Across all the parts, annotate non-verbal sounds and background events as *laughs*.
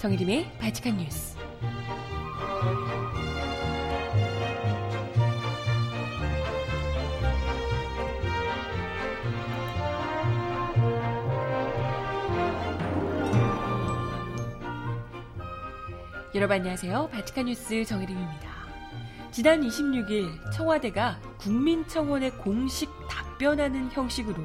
정혜림의 바칙한 뉴스. 여러분 안녕하세요. 바칙한 뉴스 정혜림입니다. 지난 26일 청와대가 국민청원에 공식 답변하는 형식으로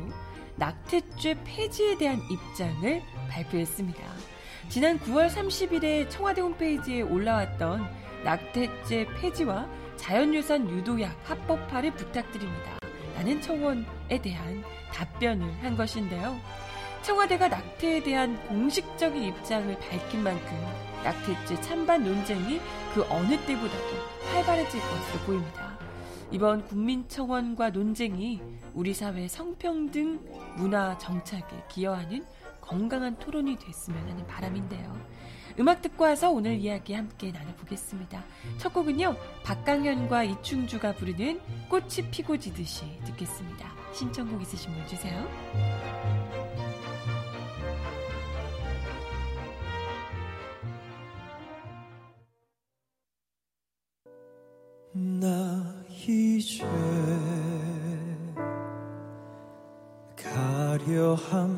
낙태죄 폐지에 대한 입장을 발표했습니다. 지난 9월 30일에 청와대 홈페이지에 올라왔던 낙태죄 폐지와 자연유산 유도약 합법화를 부탁드립니다. 라는 청원에 대한 답변을 한 것인데요. 청와대가 낙태에 대한 공식적인 입장을 밝힌 만큼 낙태죄 찬반 논쟁이 그 어느 때보다도 활발해질 것으로 보입니다. 이번 국민청원과 논쟁이 우리 사회 성평등 문화 정착에 기여하는 건강한 토론이 됐으면 하는 바람인데요. 음악 듣고 와서 오늘 이야기 함께 나눠보겠습니다. 첫 곡은요, 박강현과 이충주가 부르는 꽃이 피고 지듯이 듣겠습니다. 신청곡 있으신 분 주세요. 나 이제 가려 합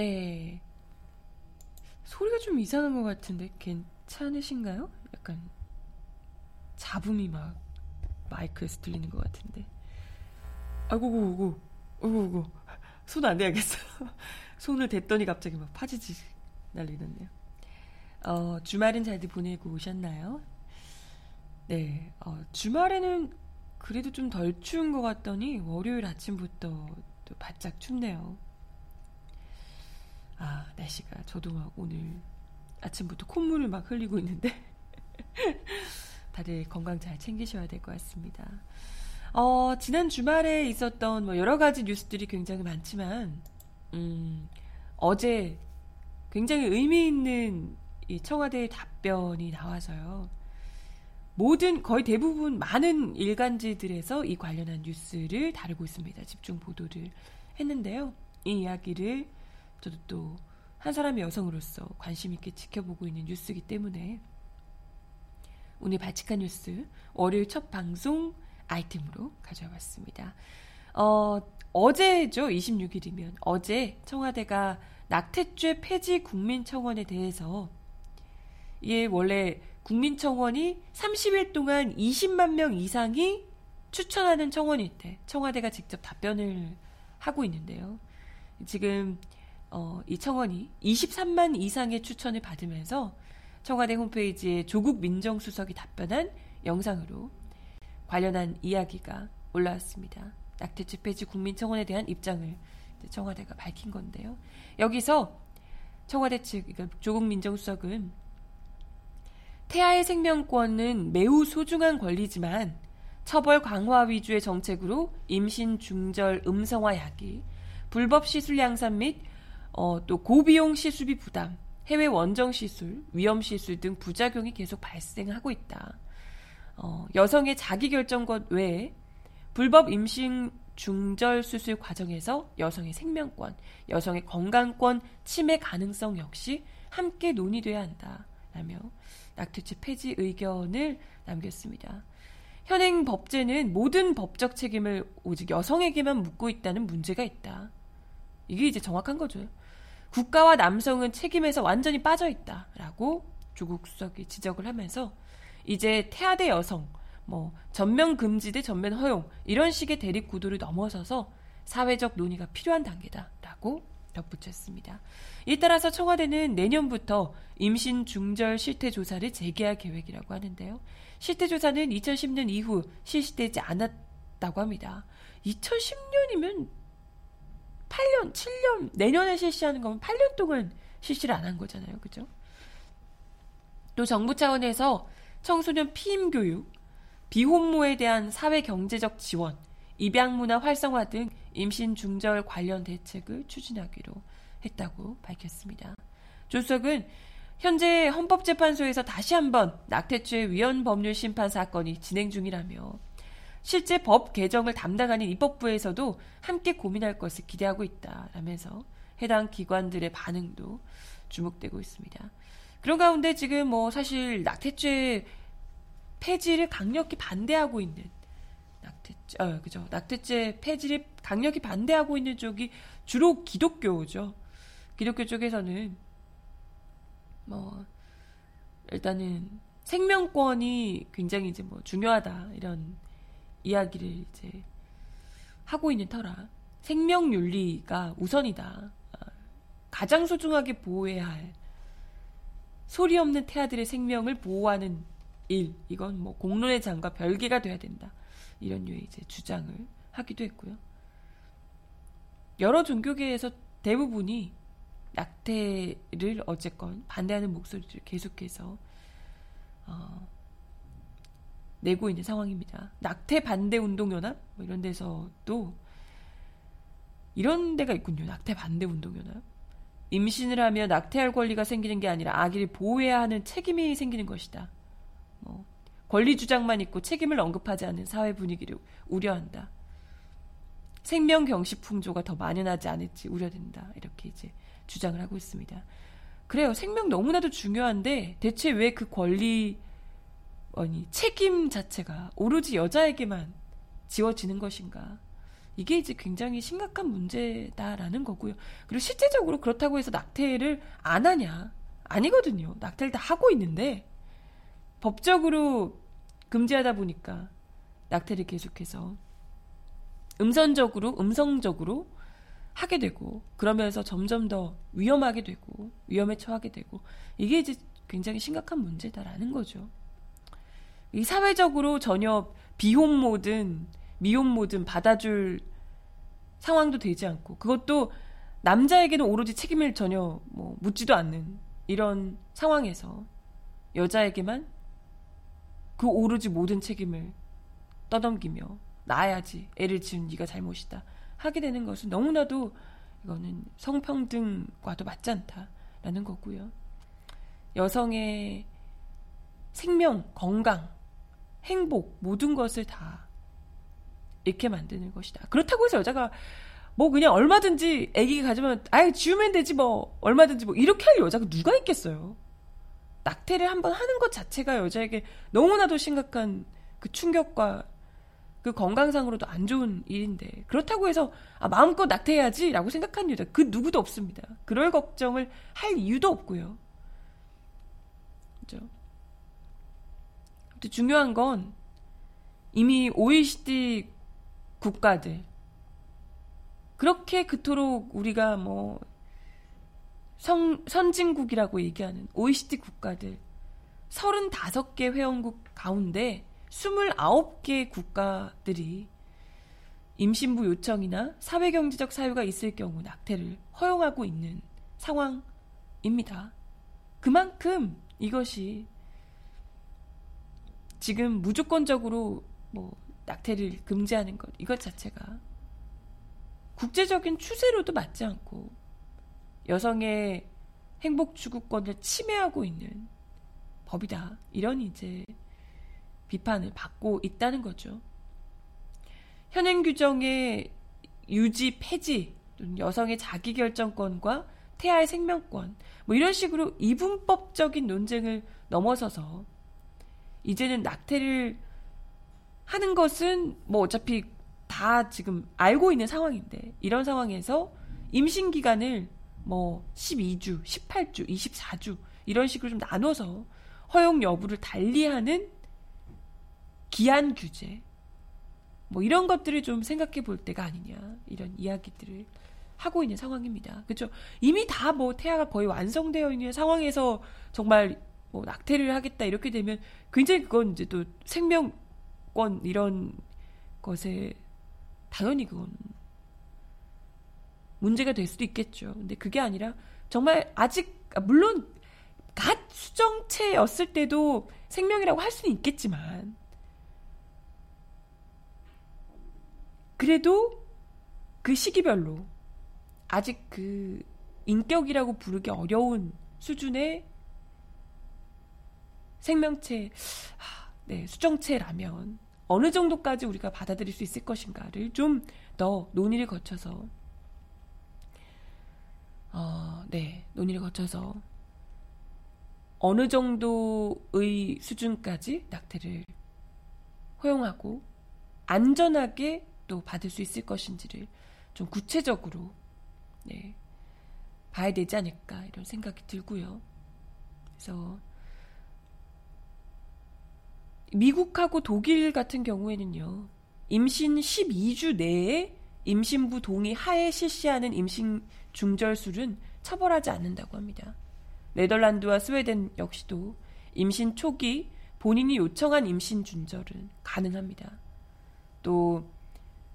네. 소리가 좀 이상한 것 같은데 괜찮으신가요? 약간 잡음이 막 마이크에서 들리는 것 같은데. 아이고, 아이고, 아이고, 손 안 대야겠어. *laughs* 손을 댔더니 갑자기 막 파지지 날리는데요. 어, 주말은 잘들 보내고 오셨나요? 네, 어, 주말에는 그래도 좀 덜 추운 것 같더니 월요일 아침부터 또 바짝 춥네요. 아, 날씨가 저도 막 오늘 아침부터 콧물을 막 흘리고 있는데 *laughs* 다들 건강 잘 챙기셔야 될 것 같습니다. 어, 지난 주말에 있었던 뭐 여러 가지 뉴스들이 굉장히 많지만 음, 어제 굉장히 의미 있는 이 청와대의 답변이 나와서요. 모든 거의 대부분 많은 일간지들에서 이 관련한 뉴스를 다루고 있습니다. 집중 보도를 했는데요. 이 이야기를 저도 또 한 사람의 여성으로서 관심 있게 지켜보고 있는 뉴스이기 때문에 오늘 바칙한 뉴스 월요일 첫 방송 아이템으로 가져와 봤습니다. 어, 어제죠. 26일이면 어제 청와대가 낙태죄 폐지 국민청원에 대해서 이게 원래 국민청원이 30일 동안 20만 명 이상이 추천하는 청원일 때 청와대가 직접 답변을 하고 있는데요. 지금 어, 이 청원이 23만 이상의 추천을 받으면서 청와대 홈페이지에 조국 민정수석이 답변한 영상으로 관련한 이야기가 올라왔습니다. 낙태죄 폐지 국민청원에 대한 입장을 청와대가 밝힌 건데요. 여기서 청와대 측, 그러니까 조국 민정수석은 태아의 생명권은 매우 소중한 권리지만 처벌 강화 위주의 정책으로 임신 중절 음성화 약이 불법 시술 양산 및 어, 또 고비용 시술비 부담, 해외 원정 시술, 위험 시술 등 부작용이 계속 발생하고 있다. 어, 여성의 자기결정권 외에 불법 임신 중절 수술 과정에서 여성의 생명권, 여성의 건강권 침해 가능성 역시 함께 논의돼야 한다. 라며 낙태죄 폐지 의견을 남겼습니다. 현행 법제는 모든 법적 책임을 오직 여성에게만 묻고 있다는 문제가 있다. 이게 이제 정확한 거죠. 국가와 남성은 책임에서 완전히 빠져 있다라고 조국 수석이 지적을 하면서 이제 태아대 여성, 뭐 전면 금지 대 전면 허용 이런 식의 대립 구도를 넘어서서 사회적 논의가 필요한 단계다라고 덧붙였습니다. 이 따라서 청와대는 내년부터 임신 중절 실태 조사를 재개할 계획이라고 하는데요. 실태 조사는 2010년 이후 실시되지 않았다고 합니다. 2010년이면 8년, 7년, 내년에 실시하는 거면 8년 동안 실시를 안 한 거잖아요. 그죠? 또 정부 차원에서 청소년 피임 교육, 비혼모에 대한 사회 경제적 지원, 입양 문화 활성화 등 임신 중절 관련 대책을 추진하기로 했다고 밝혔습니다. 조석은 현재 헌법재판소에서 다시 한번 낙태죄 위헌 법률 심판 사건이 진행 중이라며 실제 법 개정을 담당하는 입법부에서도 함께 고민할 것을 기대하고 있다라면서 해당 기관들의 반응도 주목되고 있습니다. 그런 가운데 지금 뭐 사실 낙태죄 폐지를 강력히 반대하고 있는 낙태죄, 어, 그죠. 낙태죄 폐지를 강력히 반대하고 있는 쪽이 주로 기독교죠. 기독교 쪽에서는 뭐 일단은 생명권이 굉장히 이제 뭐 중요하다 이런 이야기를 이제 하고 있는 터라 생명 윤리가 우선이다. 어, 가장 소중하게 보호해야 할 소리 없는 태아들의 생명을 보호하는 일 이건 뭐 공론의 장과 별개가 돼야 된다 이런 류의 이제 주장을 하기도 했고요. 여러 종교계에서 대부분이 낙태를 어쨌건 반대하는 목소리를 계속해서 어, 내고 있는 상황입니다. 낙태 반대 운동연합 뭐 이런 데서도 이런 데가 있군요. 낙태 반대 운동연합. 임신을 하며 낙태할 권리가 생기는 게 아니라 아기를 보호해야 하는 책임이 생기는 것이다. 뭐 권리 주장만 있고 책임을 언급하지 않는 사회 분위기를 우려한다. 생명 경시 풍조가 더 만연하지 않을지 우려된다. 이렇게 이제 주장을 하고 있습니다. 그래요. 생명 너무나도 중요한데 대체 왜 그 권리 아니 책임 자체가 오로지 여자에게만 지워지는 것인가? 이게 이제 굉장히 심각한 문제다라는 거고요. 그리고 실제적으로 그렇다고 해서 낙태를 안 하냐? 아니거든요. 낙태를 다 하고 있는데 법적으로 금지하다 보니까 낙태를 계속해서 음선적으로, 음성적으로 하게 되고, 그러면서 점점 더 위험하게 되고, 위험에 처하게 되고, 이게 이제 굉장히 심각한 문제다라는 거죠. 이 사회적으로 전혀 비혼모든 미혼모든 받아줄 상황도 되지 않고, 그것도 남자에게는 오로지 책임을 전혀 뭐 묻지도 않는 이런 상황에서 여자에게만 그 오로지 모든 책임을 떠넘기며 나야지 애를 지은 네가 잘못이다 하게 되는 것은 너무나도 이거는 성평등과도 맞지 않다라는 거고요. 여성의 생명, 건강, 행복 모든 것을 다 잃게 만드는 것이다. 그렇다고 해서 여자가 뭐 그냥 얼마든지 아기 가지면 아예 지우면 되지 뭐 얼마든지 뭐 이렇게 할 여자가 누가 있겠어요. 낙태를 한번 하는 것 자체가 여자에게 너무나도 심각한 그 충격과 그 건강상으로도 안 좋은 일인데 그렇다고 해서 아, 마음껏 낙태해야지라고 생각하는 여자 그 누구도 없습니다. 그럴 걱정을 할 이유도 없고요. 그죠? 중요한 건 이미 OECD 국가들 그렇게 그토록 우리가 뭐 성, 선진국이라고 얘기하는 OECD 국가들 35개 회원국 가운데 29개 국가들이 임신부 요청이나 사회경제적 사유가 있을 경우 낙태를 허용하고 있는 상황입니다. 그만큼 이것이 지금 무조건적으로 뭐 낙태를 금지하는 것 이것 자체가 국제적인 추세로도 맞지 않고 여성의 행복 추구권을 침해하고 있는 법이다. 이런 이제 비판을 받고 있다는 거죠. 현행 규정의 유지, 폐지, 여성의 자기결정권과 태아의 생명권, 뭐 이런 식으로 이분법적인 논쟁을 넘어서서 이제는 낙태를 하는 것은 뭐 어차피 다 지금 알고 있는 상황인데 이런 상황에서 임신 기간을 뭐 12주, 18주, 24주 이런 식으로 좀 나눠서 허용 여부를 달리하는 기한 규제 뭐 이런 것들을 좀 생각해 볼 때가 아니냐 이런 이야기들을 하고 있는 상황입니다. 그렇죠? 이미 다 뭐 태아가 거의 완성되어 있는 상황에서 정말 뭐 낙태를 하겠다 이렇게 되면 굉장히 그건 이제 또 생명 권 이런 것에 당연히 그건 문제가 될 수도 있겠죠. 근데 그게 아니라 정말 아직 아, 물론 갓 수정체였을 때도 생명이라고 할 수는 있겠지만 그래도 그 시기별로 아직 그 인격이라고 부르기 어려운 수준의 생명체, 네, 수정체라면 어느 정도까지 우리가 받아들일 수 있을 것인가를 좀 더 논의를 거쳐서, 어, 네, 논의를 거쳐서 어느 정도의 수준까지 낙태를 허용하고 안전하게 또 받을 수 있을 것인지를 좀 구체적으로 네, 봐야 되지 않을까 이런 생각이 들고요. 그래서 미국하고 독일 같은 경우에는요. 임신 12주 내에 임신부 동의 하에 실시하는 임신 중절술은 처벌하지 않는다고 합니다. 네덜란드와 스웨덴 역시도 임신 초기 본인이 요청한 임신 중절은 가능합니다. 또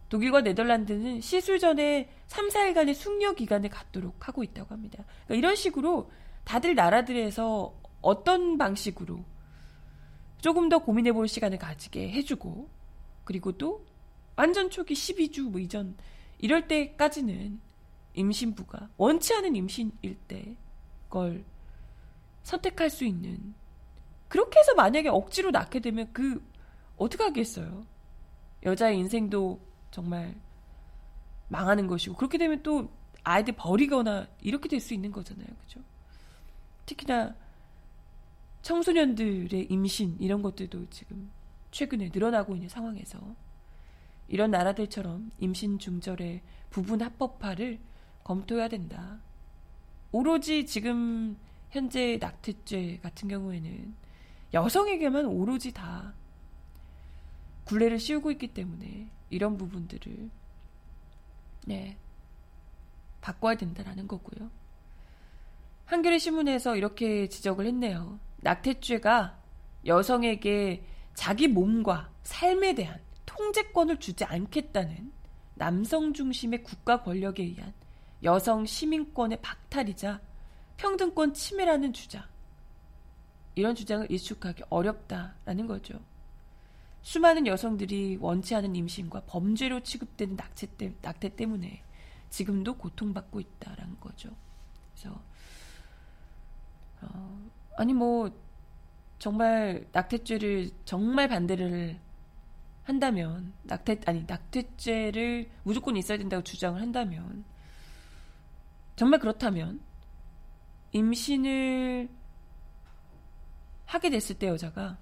독일과 네덜란드는 시술 전에 3, 4일간의 숙려 기간을 갖도록 하고 있다고 합니다. 그러니까 이런 식으로 다들 나라들에서 어떤 방식으로 조금 더 고민해 볼 시간을 가지게 해주고 그리고 또 완전 초기 12주 뭐 이전 이럴 때까지는 임신부가 원치 않은 임신일 때 걸 선택할 수 있는 그렇게 해서 만약에 억지로 낳게 되면 그 어떻게 하겠어요? 여자의 인생도 정말 망하는 것이고 그렇게 되면 또 아이들 버리거나 이렇게 될 수 있는 거잖아요. 그죠? 특히나 청소년들의 임신 이런 것들도 지금 최근에 늘어나고 있는 상황에서 이런 나라들처럼 임신 중절의 부분 합법화를 검토해야 된다. 오로지 지금 현재 낙태죄 같은 경우에는 여성에게만 오로지 다 굴레를 씌우고 있기 때문에 이런 부분들을 네 바꿔야 된다라는 거고요. 한겨레 신문에서 이렇게 지적을 했네요. 낙태죄가 여성에게 자기 몸과 삶에 대한 통제권을 주지 않겠다는 남성 중심의 국가 권력에 의한 여성 시민권의 박탈이자 평등권 침해라는 주장. 이런 주장을 일축하기 어렵다라는 거죠. 수많은 여성들이 원치 않은 임신과 범죄로 취급되는 낙태, 때, 낙태 때문에 지금도 고통받고 있다라는 거죠. 그래서 어, 아니 뭐 정말 낙태죄를 정말 반대를 한다면 낙태 아니 낙태죄를 무조건 있어야 된다고 주장을 한다면 정말 그렇다면 임신을 하게 됐을 때 여자가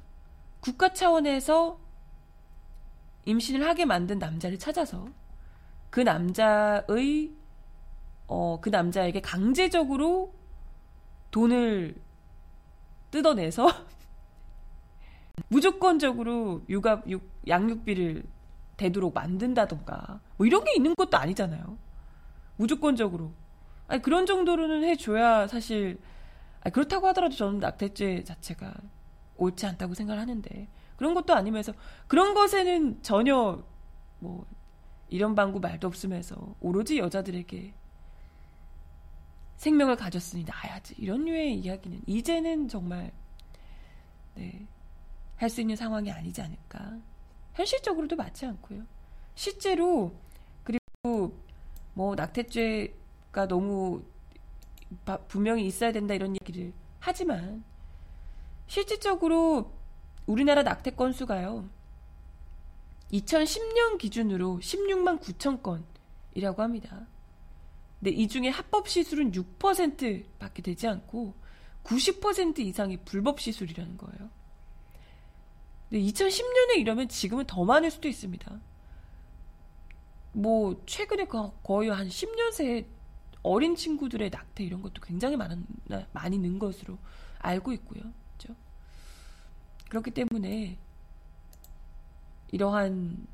국가 차원에서 임신을 하게 만든 남자를 찾아서 그 남자의 어, 그 남자에게 강제적으로 돈을 뜯어내서 *laughs* 무조건적으로 육아 육, 양육비를 되도록 만든다던가. 뭐 이런 게 있는 것도 아니잖아요. 무조건적으로. 아니 그런 정도로는 해줘야 사실 아니, 그렇다고 하더라도 저는 낙태죄 자체가 옳지 않다고 생각을 하는데. 그런 것도 아니면서 그런 것에는 전혀 뭐 이런 방구 말도 없으면서 오로지 여자들에게 생명을 가졌으니 나야지 이런 류의 이야기는 이제는 정말 네, 할 수 있는 상황이 아니지 않을까 현실적으로도 맞지 않고요 실제로 그리고 뭐 낙태죄가 너무 분명히 있어야 된다 이런 얘기를 하지만 실질적으로 우리나라 낙태 건수가요. 2010년 기준으로 16만 9천 건이라고 합니다. 근데 이 중에 합법 시술은 6%밖에 되지 않고 90% 이상이 불법 시술이라는 거예요. 근데 2010년에 이러면 지금은 더 많을 수도 있습니다. 뭐 최근에 거의 한 10년 새 어린 친구들의 낙태 이런 것도 굉장히 많은, 많이 는 것으로 알고 있고요. 그렇죠? 그렇기 때문에 이러한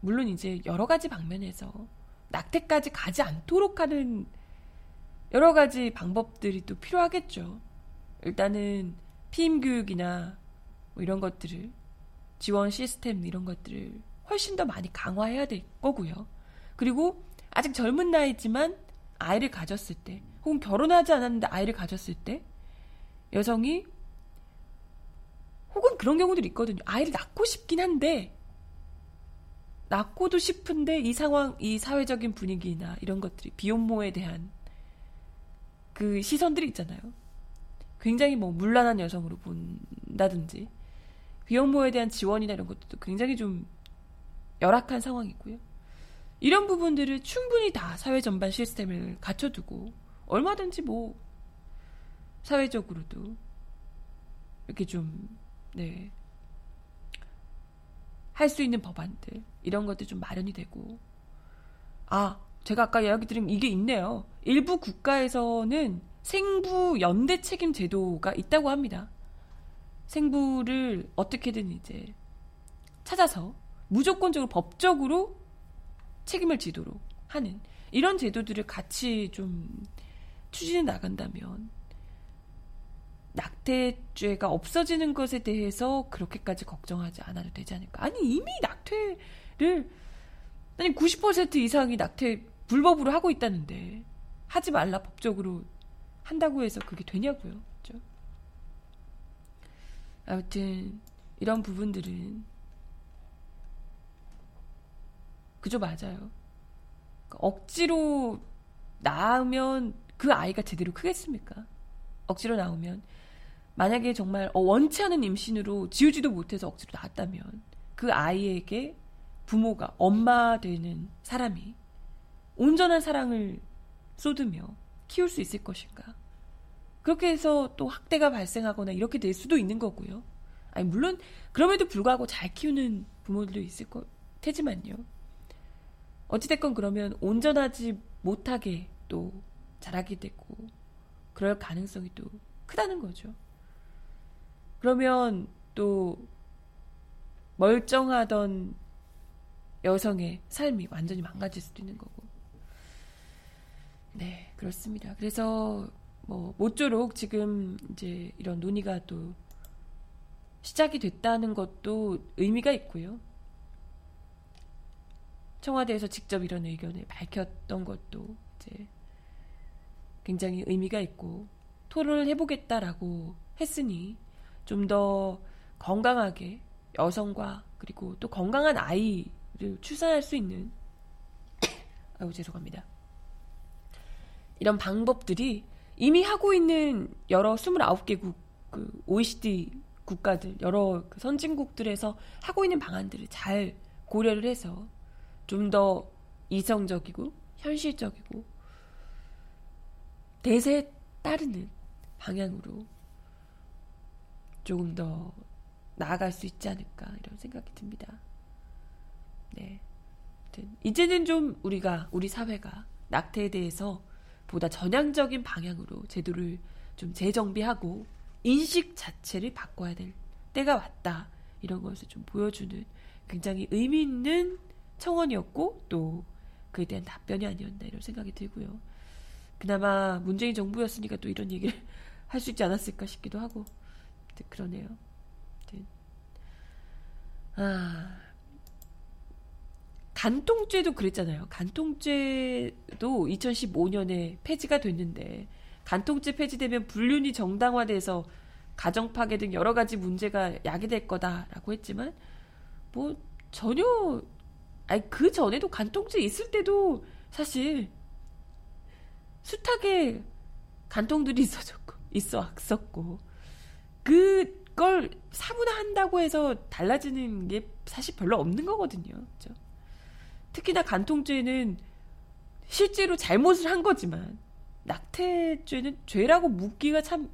물론 이제 여러 가지 방면에서 낙태까지 가지 않도록 하는 여러 가지 방법들이 또 필요하겠죠. 일단은 피임 교육이나 뭐 이런 것들을 지원 시스템 이런 것들을 훨씬 더 많이 강화해야 될 거고요. 그리고 아직 젊은 나이지만 아이를 가졌을 때 혹은 결혼하지 않았는데 아이를 가졌을 때 여성이 혹은 그런 경우들이 있거든요. 아이를 낳고 싶긴 한데 낳고도 싶은데 이 상황, 이 사회적인 분위기나 이런 것들이 비혼모에 대한 그 시선들이 있잖아요. 굉장히 뭐 물란한 여성으로 본다든지 비혼모에 대한 지원이나 이런 것도 굉장히 좀 열악한 상황이고요. 이런 부분들을 충분히 다 사회 전반 시스템을 갖춰두고 얼마든지 뭐 사회적으로도 이렇게 좀 네. 할 수 있는 법안들 이런 것들 좀 마련이 되고 아 제가 아까 이야기 드린 이게 있네요. 일부 국가에서는 생부 연대 책임 제도가 있다고 합니다. 생부를 어떻게든 이제 찾아서 무조건적으로 법적으로 책임을 지도록 하는 이런 제도들을 같이 좀 추진해 나간다면 낙태죄가 없어지는 것에 대해서 그렇게까지 걱정하지 않아도 되지 않을까. 아니, 이미 낙태 를, 아니, 90% 이상이 낙태 불법으로 하고 있다는데, 하지 말라 법적으로 한다고 해서 그게 되냐고요. 그죠? 아무튼, 이런 부분들은 그죠, 맞아요. 그러니까 억지로 낳으면 그 아이가 제대로 크겠습니까? 억지로 낳으면. 만약에 정말 어, 원치 않은 임신으로 지우지도 못해서 억지로 낳았다면 그 아이에게 부모가 엄마 되는 사람이 온전한 사랑을 쏟으며 키울 수 있을 것인가? 그렇게 해서 또 학대가 발생하거나 이렇게 될 수도 있는 거고요. 아니 물론 그럼에도 불구하고 잘 키우는 부모들도 있을 거 테지만요. 어찌됐건 그러면 온전하지 못하게 또 자라게 되고 그럴 가능성이 또 크다는 거죠. 그러면 또 멀쩡하던 여성의 삶이 완전히 망가질 수도 있는 거고. 네, 그렇습니다. 그래서 뭐 모쪼록 지금 이제 이런 논의가 또 시작이 됐다는 것도 의미가 있고요. 청와대에서 직접 이런 의견을 밝혔던 것도 이제 굉장히 의미가 있고 토론을 해보겠다라고 했으니 좀 더 건강하게 여성과 그리고 또 건강한 아이를 출산할 수 있는 *coughs* 아유 죄송합니다. 이런 방법들이 이미 하고 있는 여러 29개국 그 OECD 국가들 여러 그 선진국들에서 하고 있는 방안들을 잘 고려를 해서 좀 더 이성적이고 현실적이고 대세에 따르는 방향으로 조금 더 나아갈 수 있지 않을까 이런 생각이 듭니다. 네. 이제는 좀 우리가 우리 사회가 낙태에 대해서 보다 전향적인 방향으로 제도를 좀 재정비하고 인식 자체를 바꿔야 될 때가 왔다. 이런 것을 좀 보여주는 굉장히 의미 있는 청원이었고 또 그에 대한 답변이 아니었나 이런 생각이 들고요. 그나마 문재인 정부였으니까 또 이런 얘기를 *laughs* 할 수 있지 않았을까 싶기도 하고 그러네요. 아 간통죄도 그랬잖아요. 간통죄도 2015년에 폐지가 됐는데 간통죄 폐지되면 불륜이 정당화돼서 가정 파괴 등 여러 가지 문제가 야기될 거다라고 했지만 뭐 전혀 아니 그 전에도 간통죄 있을 때도 사실 숱하게 간통들이 *laughs* 있어졌고 있어왔었고 그걸 사문화한다고 해서 달라지는 게 사실 별로 없는 거거든요. 그렇죠? 특히나 간통죄는 실제로 잘못을 한 거지만 낙태죄는 죄라고 묻기가 참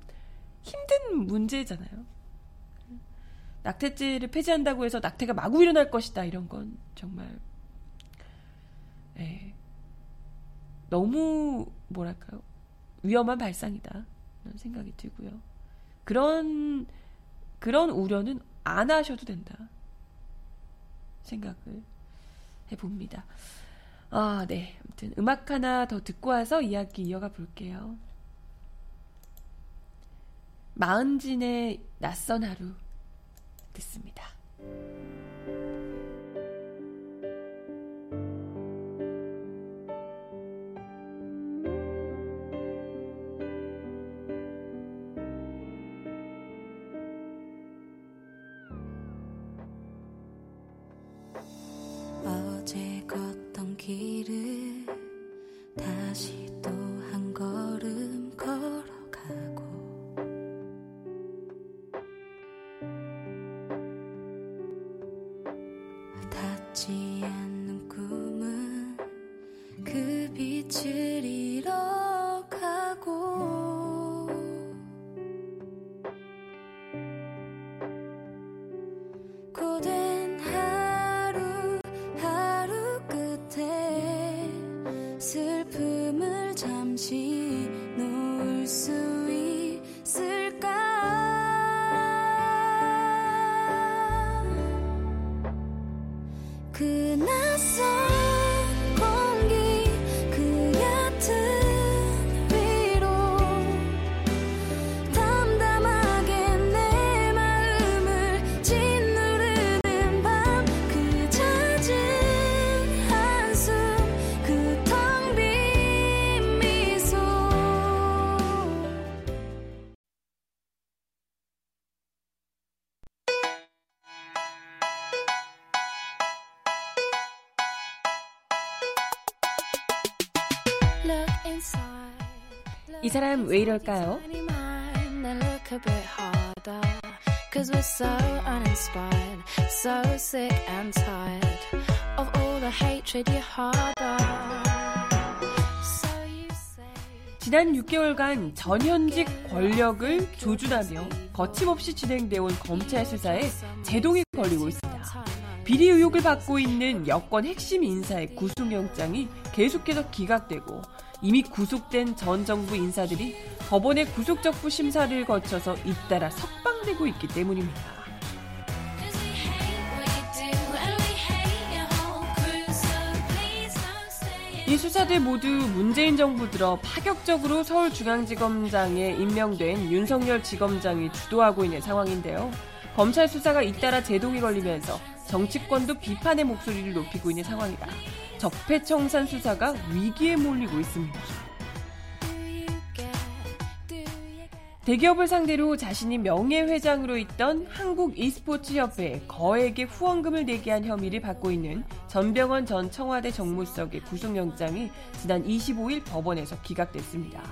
힘든 문제잖아요. 낙태죄를 폐지한다고 해서 낙태가 마구 일어날 것이다 이런 건 정말 예, 너무 뭐랄까요 위험한 발상이다 이런 생각이 들고요. 그런 그런 우려는 안 하셔도 된다 생각을 해봅니다. 아, 네. 아무튼 음악 하나 더 듣고 와서 이야기 이어가 볼게요. 마흔진의 낯선 하루 듣습니다. 이 사람 왜 이럴까요? Cause we're so uninspired, so sick and tired of all the hatred you harbor. 지난 6개월간 전현직 권력을 조준하며 거침없이 진행되어 온 검찰 수사에 제동이 걸리고 있습니다. 비리 의혹을 받고 있는 여권 핵심 인사의 구속영장이 계속해서 기각되고 이미 구속된 전 정부 인사들이 법원의 구속적부 심사를 거쳐서 잇따라 석방되고 있기 때문입니다. 이 수사들 모두 문재인 정부 들어 파격적으로 서울중앙지검장에 임명된 윤석열 지검장이 주도하고 있는 상황인데요. 검찰 수사가 잇따라 제동이 걸리면서 정치권도 비판의 목소리를 높이고 있는 상황이다. 적폐청산 수사가 위기에 몰리고 있습니다. 대기업을 상대로 자신이 명예회장으로 있던 한국 e스포츠협회에 거액의 후원금을 내게 한 혐의를 받고 있는 전병헌 전 청와대 정무석의 구속영장이 지난 25일 법원에서 기각됐습니다.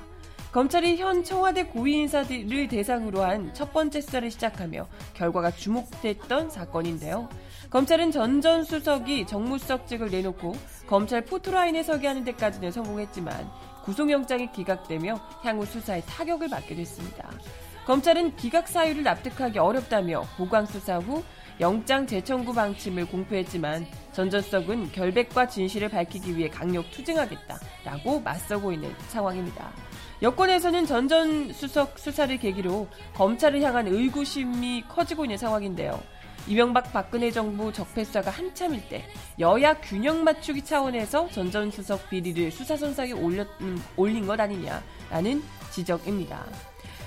검찰이 현 청와대 고위 인사들을 대상으로 한 첫 번째 수사를 시작하며 결과가 주목됐던 사건인데요. 검찰은 전 전 수석이 정무수석직을 내놓고 검찰 포토라인에 서게 하는 데까지는 성공했지만 구속영장이 기각되며 향후 수사에 타격을 받게 됐습니다. 검찰은 기각 사유를 납득하기 어렵다며 보강 수사 후 영장 재청구 방침을 공표했지만 전전석은 결백과 진실을 밝히기 위해 강력 투쟁하겠다라고 맞서고 있는 상황입니다. 여권에서는 전전 수석 수사를 계기로 검찰을 향한 의구심이 커지고 있는 상황인데요. 이명박 박근혜 정부 적폐수사가 한참일 때 여야 균형 맞추기 차원에서 전전 수석 비리를 수사선상에 올렸, 음, 올린 것 아니냐라는 지적입니다.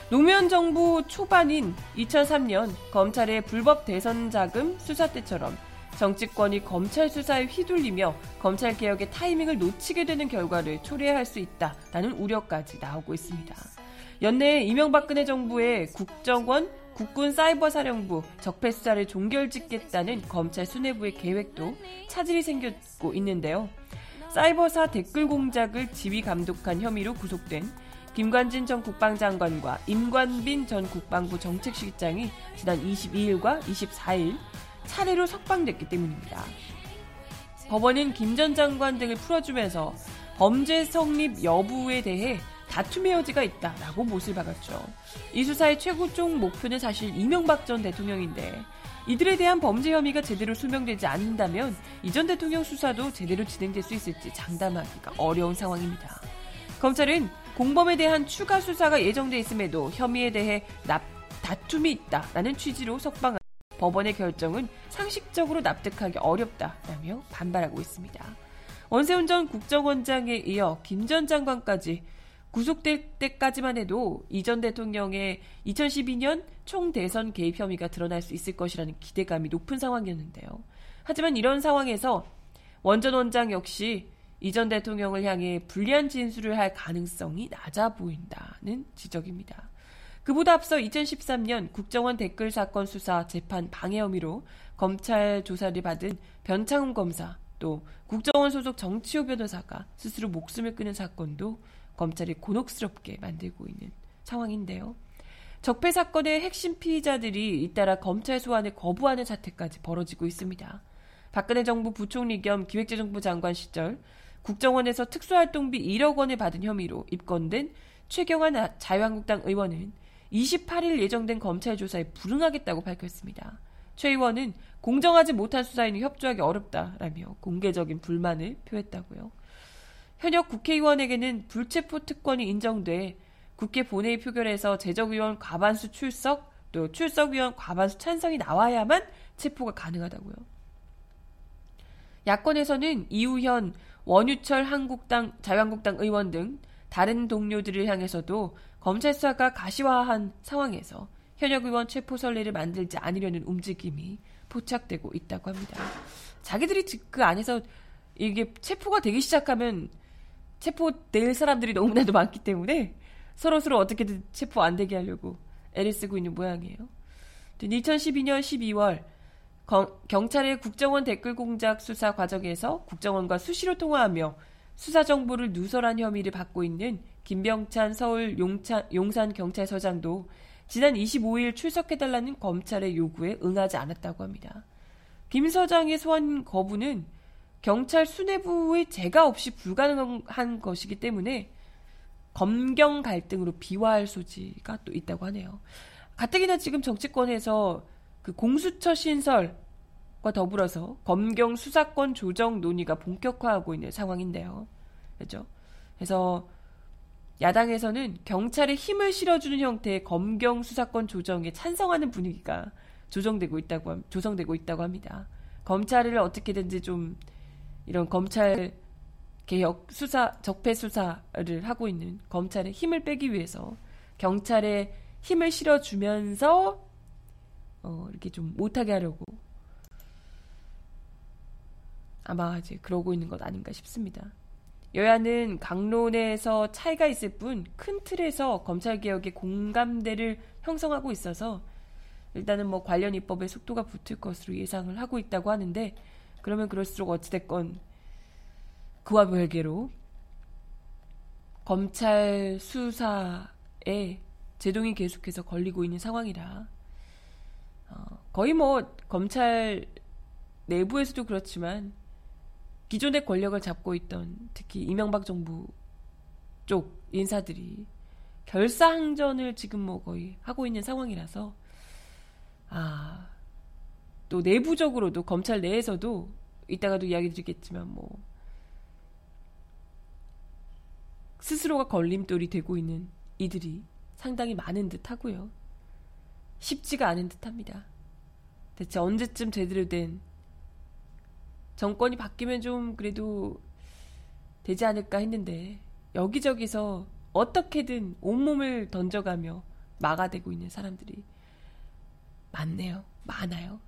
노무현 정부 초반인 2003년 검찰의 불법 대선 자금 수사 때처럼 정치권이 검찰 수사에 휘둘리며 검찰 개혁의 타이밍을 놓치게 되는 결과를 초래할 수 있다라는 우려까지 나오고 있습니다. 연내 이명박근혜 정부의 국정원 국군 사이버사령부 적폐 수사를 종결짓겠다는 검찰 수뇌부의 계획도 차질이 생겼고 있는데요. 사이버사 댓글 공작을 지휘 감독한 혐의로 구속된 김관진 전 국방장관과 임관빈 전 국방부 정책실장이 지난 22일과 24일 차례로 석방됐기 때문입니다. 법원은 김 전 장관 등을 풀어주면서 범죄 성립 여부에 대해 다툼의 여지가 있다라고 못을 박았죠. 이 수사의 최고종 목표는 사실 이명박 전 대통령인데 이들에 대한 범죄 혐의가 제대로 소명되지 않는다면 이 전 대통령 수사도 제대로 진행될 수 있을지 장담하기가 어려운 상황입니다. 검찰은 공범에 대한 추가 수사가 예정돼 있음에도 혐의에 대해 납, 다툼이 있다라는 취지로 석방한 법원의 결정은 상식적으로 납득하기 어렵다라며 반발하고 있습니다. 원세훈 전 국정원장에 이어 김 전 장관까지 구속될 때까지만 해도 이전 대통령의 2012년 총대선 개입 혐의가 드러날 수 있을 것이라는 기대감이 높은 상황이었는데요. 하지만 이런 상황에서 원전 원장 역시 이전 대통령을 향해 불리한 진술을 할 가능성이 낮아 보인다는 지적입니다. 그보다 앞서 2013년 국정원 댓글 사건 수사 재판 방해 혐의로 검찰 조사를 받은 변창훈 검사 또 국정원 소속 정치호 변호사가 스스로 목숨을 끊은 사건도 검찰이 곤혹스럽게 만들고 있는 상황인데요. 적폐 사건의 핵심 피의자들이 잇따라 검찰 소환을 거부하는 사태까지 벌어지고 있습니다. 박근혜 정부 부총리 겸 기획재정부 장관 시절 국정원에서 특수활동비 1억 원을 받은 혐의로 입건된 최경환 자유한국당 의원은 28일 예정된 검찰 조사에 불응하겠다고 밝혔습니다. 최 의원은 공정하지 못한 수사에는 협조하기 어렵다라며 공개적인 불만을 표했다고요. 현역 국회의원에게는 불체포 특권이 인정돼 국회 본회의 표결에서 재적의원 과반수 출석 또 출석의원 과반수 찬성이 나와야만 체포가 가능하다고요. 야권에서는 이우현, 원유철 한국당, 자유한국당 의원 등 다른 동료들을 향해서도 검찰 수사가 가시화한 상황에서 현역 의원 체포 선례를 만들지 않으려는 움직임이 포착되고 있다고 합니다. 자기들이 그 안에서 이게 체포가 되기 시작하면 체포될 사람들이 너무나도 많기 때문에 서로 서로 어떻게든 체포 안 되게 하려고 애를 쓰고 있는 모양이에요. 2012년 12월 경찰의 국정원 댓글 공작 수사 과정에서 국정원과 수시로 통화하며 수사 정보를 누설한 혐의를 받고 있는 김병찬 서울 용찬, 용산 경찰서장도 지난 25일 출석해달라는 검찰의 요구에 응하지 않았다고 합니다. 김 서장의 소환 거부는 경찰 수뇌부의 재가 없이 불가능한 것이기 때문에 검경 갈등으로 비화할 소지가 또 있다고 하네요. 가뜩이나 지금 정치권에서 그 공수처 신설과 더불어서 검경 수사권 조정 논의가 본격화하고 있는 상황인데요. 그렇죠? 그래서 야당에서는 경찰에 힘을 실어주는 형태의 검경 수사권 조정에 찬성하는 분위기가 조정되고 있다고 조성되고 있다고 합니다. 검찰을 어떻게든지 좀 이런 검찰 개혁 수사 적폐 수사를 하고 있는 검찰의 힘을 빼기 위해서 경찰에 힘을 실어주면서 어, 이렇게 좀 못하게 하려고 아마 이제 그러고 있는 것 아닌가 싶습니다. 여야는 강론에서 차이가 있을 뿐 큰 틀에서 검찰개혁의 공감대를 형성하고 있어서 일단은 뭐 관련 입법에 속도가 붙을 것으로 예상을 하고 있다고 하는데 그러면 그럴수록 어찌됐건 그와 별개로 검찰 수사에 제동이 계속해서 걸리고 있는 상황이라 어, 거의 뭐 검찰 내부에서도 그렇지만 기존의 권력을 잡고 있던 특히 이명박 정부 쪽 인사들이 결사항전을 지금 뭐 거의 하고 있는 상황이라서 아, 또 내부적으로도 검찰 내에서도 이따가도 이야기 드리겠지만 뭐 스스로가 걸림돌이 되고 있는 이들이 상당히 많은 듯 하고요. 쉽지가 않은 듯 합니다. 대체 언제쯤 제대로 된 정권이 바뀌면 좀 그래도 되지 않을까 했는데 여기저기서 어떻게든 온몸을 던져가며 막아대고 있는 사람들이 많네요. 많아요.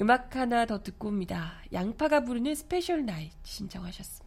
음악 하나 더 듣고 옵니다. 양파가 부르는 Special Night 신청하셨습니다.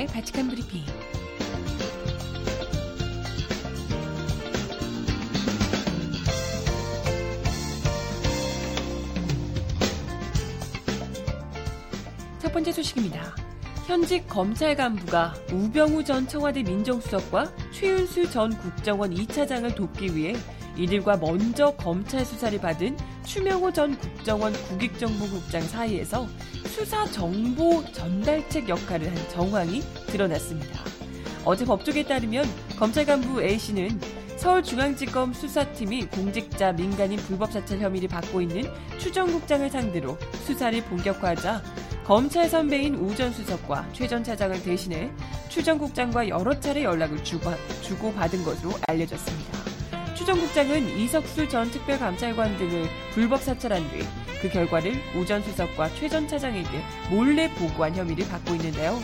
정하나의 바칙한 브리핑. 첫 번째 소식입니다. 현직 검찰 간부가 우병우 전 청와대 민정수석과 최윤수 전 국정원 2차장을 돕기 위해 이들과 먼저 검찰 수사를 받은 추명호 전 국정원 국익정보국장 사이에서 수사 정보 전달책 역할을 한 정황이 드러났습니다. 어제 법조계에 따르면 검찰 간부 A씨는 서울중앙지검 수사팀이 공직자 민간인 불법 사찰 혐의를 받고 있는 추정국장을 상대로 수사를 본격화하자 검찰 선배인 우 전 수석과 최 전 차장을 대신해 추정국장과 여러 차례 연락을 주고 받은 것으로 알려졌습니다. 추정국장은 이석수 전 특별감찰관 등을 불법 사찰한 뒤 그 결과를 우 전 수석과 최 전 차장에게 몰래 보고한 혐의를 받고 있는데요.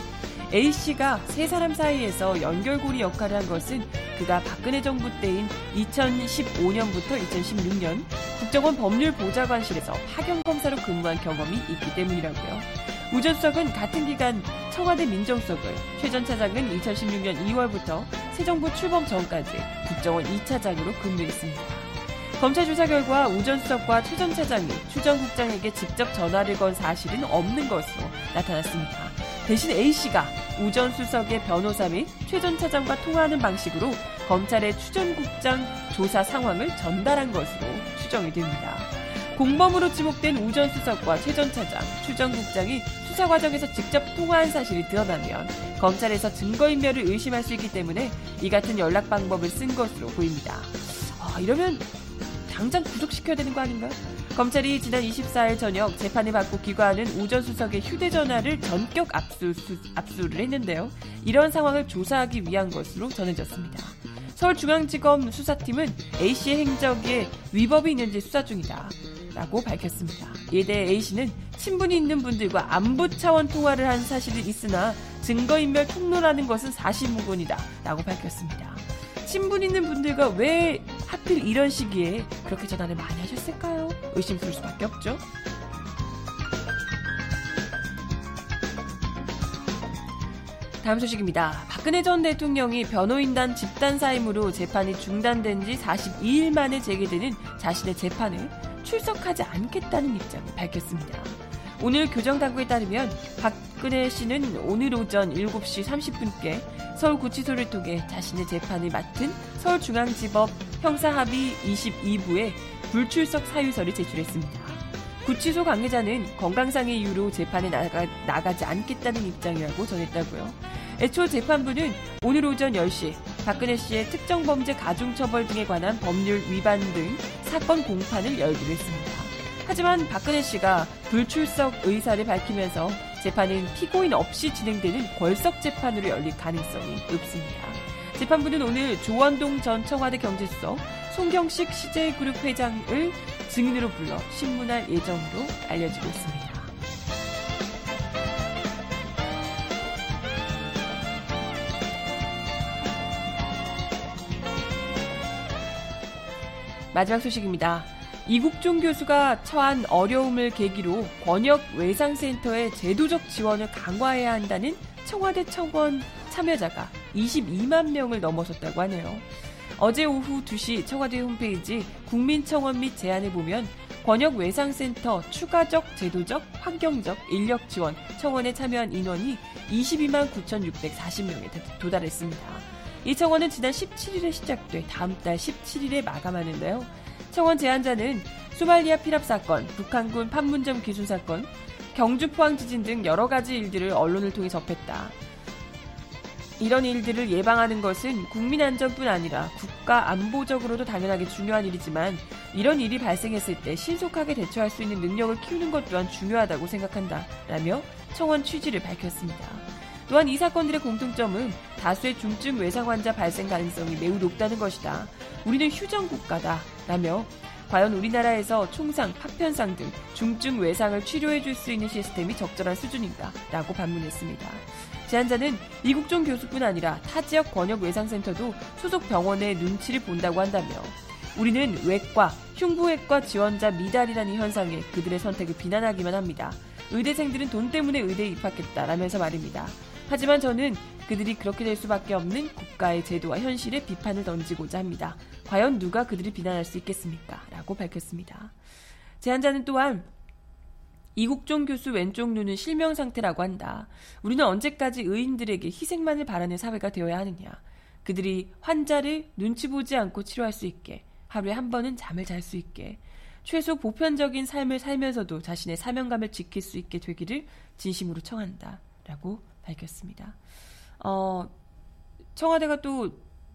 A씨가 세 사람 사이에서 연결고리 역할을 한 것은 그가 박근혜 정부 때인 2015년부터 2016년 국정원 법률보좌관실에서 파견검사로 근무한 경험이 있기 때문이라고요. 우 전 수석은 같은 기간 청와대 민정수석을, 최 전 차장은 2016년 2월부터 새 정부 출범 전까지 국정원 2차장으로 근무했습니다. 검찰 조사 결과 우 전 수석과 최전 차장이 추 전 국장에게 직접 전화를 건 사실은 없는 것으로 나타났습니다. 대신 A씨가 우 전 수석의 변호사 및 최 전 차장과 통화하는 방식으로 검찰의 추전 국장 조사 상황을 전달한 것으로 추정이 됩니다. 공범으로 지목된 우 전 수석과 최 전 차장, 추 전 국장이 수사 과정에서 직접 통화한 사실이 드러나면 검찰에서 증거인멸을 의심할 수 있기 때문에 이 같은 연락 방법을 쓴 것으로 보입니다. 아, 이러면 당장 구속시켜야 되는 거 아닌가? 검찰이 지난 24일 저녁 재판을 받고 귀가하는 우전 수석의 휴대전화를 전격 압수, 수, 압수를 했는데요. 이런 상황을 조사하기 위한 것으로 전해졌습니다. 서울중앙지검 수사팀은 A씨의 행적에 위법이 있는지 수사 중이다. 라고 밝혔습니다. 이에 대해 A씨는 친분이 있는 분들과 안보 차원 통화를 한 사실이 있으나 증거인멸 통로라는 것은 사실무근이다. 라고 밝혔습니다. 친분 있는 분들과 왜 하필 이런 시기에 그렇게 전화를 많이 하셨을까요? 의심스러울 수밖에 없죠. 다음 소식입니다. 박근혜 전 대통령이 변호인단 집단 사임으로 재판이 중단된 지 42일 만에 재개되는 자신의 재판을 출석하지 않겠다는 입장을 밝혔습니다. 오늘 교정당국에 따르면 박 근혜 씨는 오늘 오전 7시 30분께 서울구치소를 통해 자신의 재판을 맡은 서울중앙지법 형사합의 22부에 불출석 사유서를 제출했습니다. 구치소 관계자는 건강상의 이유로 재판에 나가, 나가지 않겠다는 입장이라고 전했다고요. 애초 재판부는 오늘 오전 10시 박근혜 씨의 특정 범죄 가중처벌 등에 관한 법률 위반 등 사건 공판을 열기로 했습니다. 하지만 박근혜 씨가 불출석 의사를 밝히면서 재판은 피고인 없이 진행되는 벌석 재판으로 열릴 가능성이 높습니다. 재판부는 오늘 조원동 전 청와대 경제수석, 송경식 CJ그룹 회장을 증인으로 불러 신문할 예정으로 알려지고 있습니다. 마지막 소식입니다. 이국종 교수가 처한 어려움을 계기로 권역 외상센터의 제도적 지원을 강화해야 한다는 청와대 청원 참여자가 22만 명을 넘어섰다고 하네요. 어제 오후 2시 청와대 홈페이지 국민청원 및 제안을 보면 권역 외상센터 추가적 제도적 환경적 인력 지원 청원에 참여한 인원이 22만 9,640명에 도달했습니다. 이 청원은 지난 17일에 시작돼 다음 달 17일에 마감하는데요. 청원 제안자는 소말리아 피랍 사건, 북한군 판문점 기술 사건, 경주 포항 지진 등 여러 가지 일들을 언론을 통해 접했다. 이런 일들을 예방하는 것은 국민 안전뿐 아니라 국가 안보적으로도 당연하게 중요한 일이지만 이런 일이 발생했을 때 신속하게 대처할 수 있는 능력을 키우는 것 또한 중요하다고 생각한다. 라며 청원 취지를 밝혔습니다. 또한 이 사건들의 공통점은 다수의 중증 외상 환자 발생 가능성이 매우 높다는 것이다. 우리는 휴전 국가다. 라며 과연 우리나라에서 총상, 파편상 등 중증 외상을 치료해 줄 수 있는 시스템이 적절한 수준인가? 라고 반문했습니다. 제안자는 이국종 교수뿐 아니라 타 지역 권역 외상센터도 소속 병원의 눈치를 본다고 한다며 우리는 외과, 흉부외과 지원자 미달이라는 현상에 그들의 선택을 비난하기만 합니다. 의대생들은 돈 때문에 의대에 입학했다라면서 말입니다. 하지만 저는 그들이 그렇게 될 수밖에 없는 국가의 제도와 현실에 비판을 던지고자 합니다. 과연 누가 그들을 비난할 수 있겠습니까? 라고 밝혔습니다. 제안자는 또한 이국종 교수 왼쪽 눈은 실명 상태라고 한다. 우리는 언제까지 의인들에게 희생만을 바라는 사회가 되어야 하느냐. 그들이 환자를 눈치 보지 않고 치료할 수 있게, 하루에 한 번은 잠을 잘 수 있게, 최소 보편적인 삶을 살면서도 자신의 사명감을 지킬 수 있게 되기를 진심으로 청한다. 라고 밝혔습니다. 어, 청와대가 또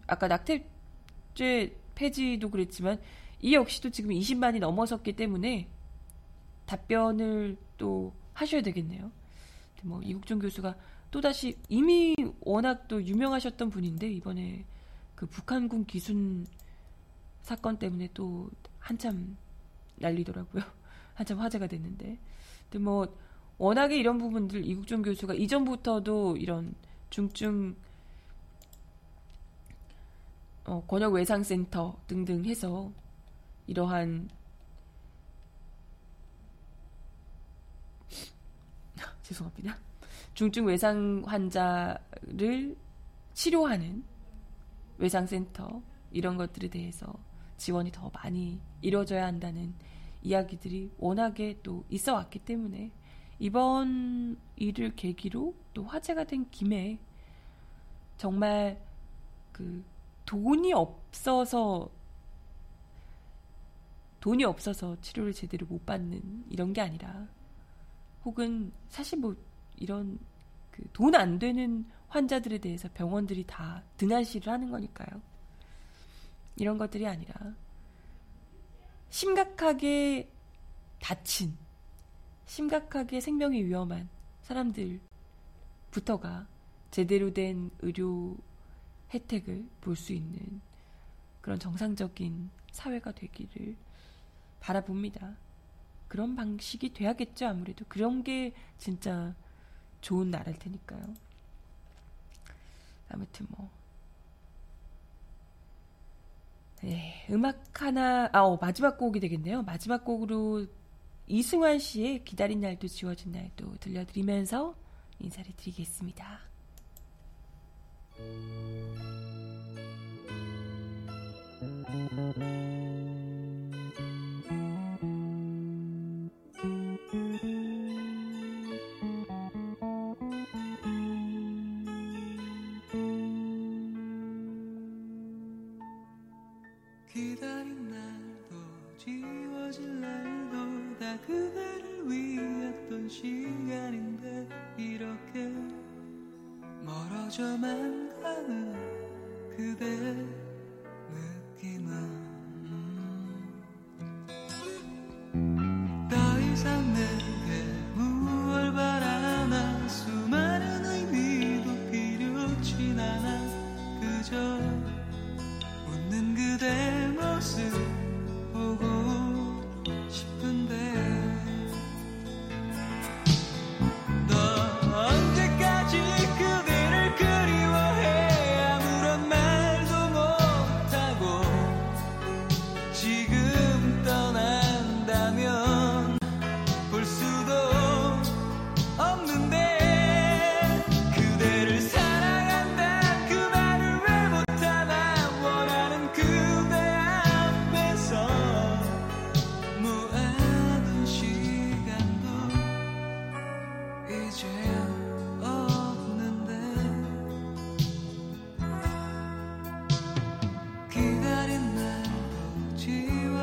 아까 낙태죄 폐지도 그랬지만 이 역시도 지금 20만이 넘어섰기 때문에 답변을 또 하셔야 되겠네요. 뭐 이국종 교수가 또다시 이미 워낙 또 유명하셨던 분인데 이번에 그 북한군 기순 사건 때문에 또 한참 난리더라고요. *laughs* 한참 화제가 됐는데. 근데 뭐 워낙에 이런 부분들 이국종 교수가 이전부터도 이런 중증 어, 권역 외상센터 등등 해서 이러한 *laughs* 죄송합니다. 중증 외상 환자를 치료하는 외상센터 이런 것들에 대해서 지원이 더 많이 이루어져야 한다는 이야기들이 워낙에 또 있어 왔기 때문에 이번 일을 계기로 또 화제가 된 김에 정말 그 돈이 없어서 돈이 없어서 치료를 제대로 못 받는 이런 게 아니라 혹은 사실 뭐 이런 그 돈 안 되는 환자들에 대해서 병원들이 다 등한시를 하는 거니까요. 이런 것들이 아니라 심각하게 다친 심각하게 생명이 위험한 사람들부터가 제대로 된 의료 혜택을 볼 수 있는 그런 정상적인 사회가 되기를 바라봅니다. 그런 방식이 돼야겠죠, 아무래도. 그런 게 진짜 좋은 나라일 테니까요. 아무튼 뭐. 네, 음악 하나, 아, 어, 마지막 곡이 되겠네요. 마지막 곡으로 이승환 씨의 기다린 날도 지워진 날도 들려드리면서 인사를 드리겠습니다. 그저만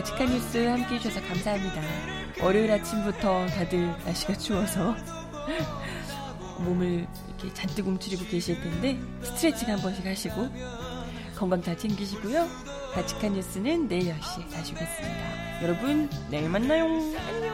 발칙한 뉴스 함께 해주셔서 감사합니다. 월요일 아침부터 다들 날씨가 추워서 *laughs* 몸을 이렇게 잔뜩 움츠리고 계실 텐데 스트레칭 한 번씩 하시고 건강 잘 챙기시고요. 발칙한 뉴스는 내일 10시에 다시 오겠습니다. 여러분, 내일 만나요. 안녕.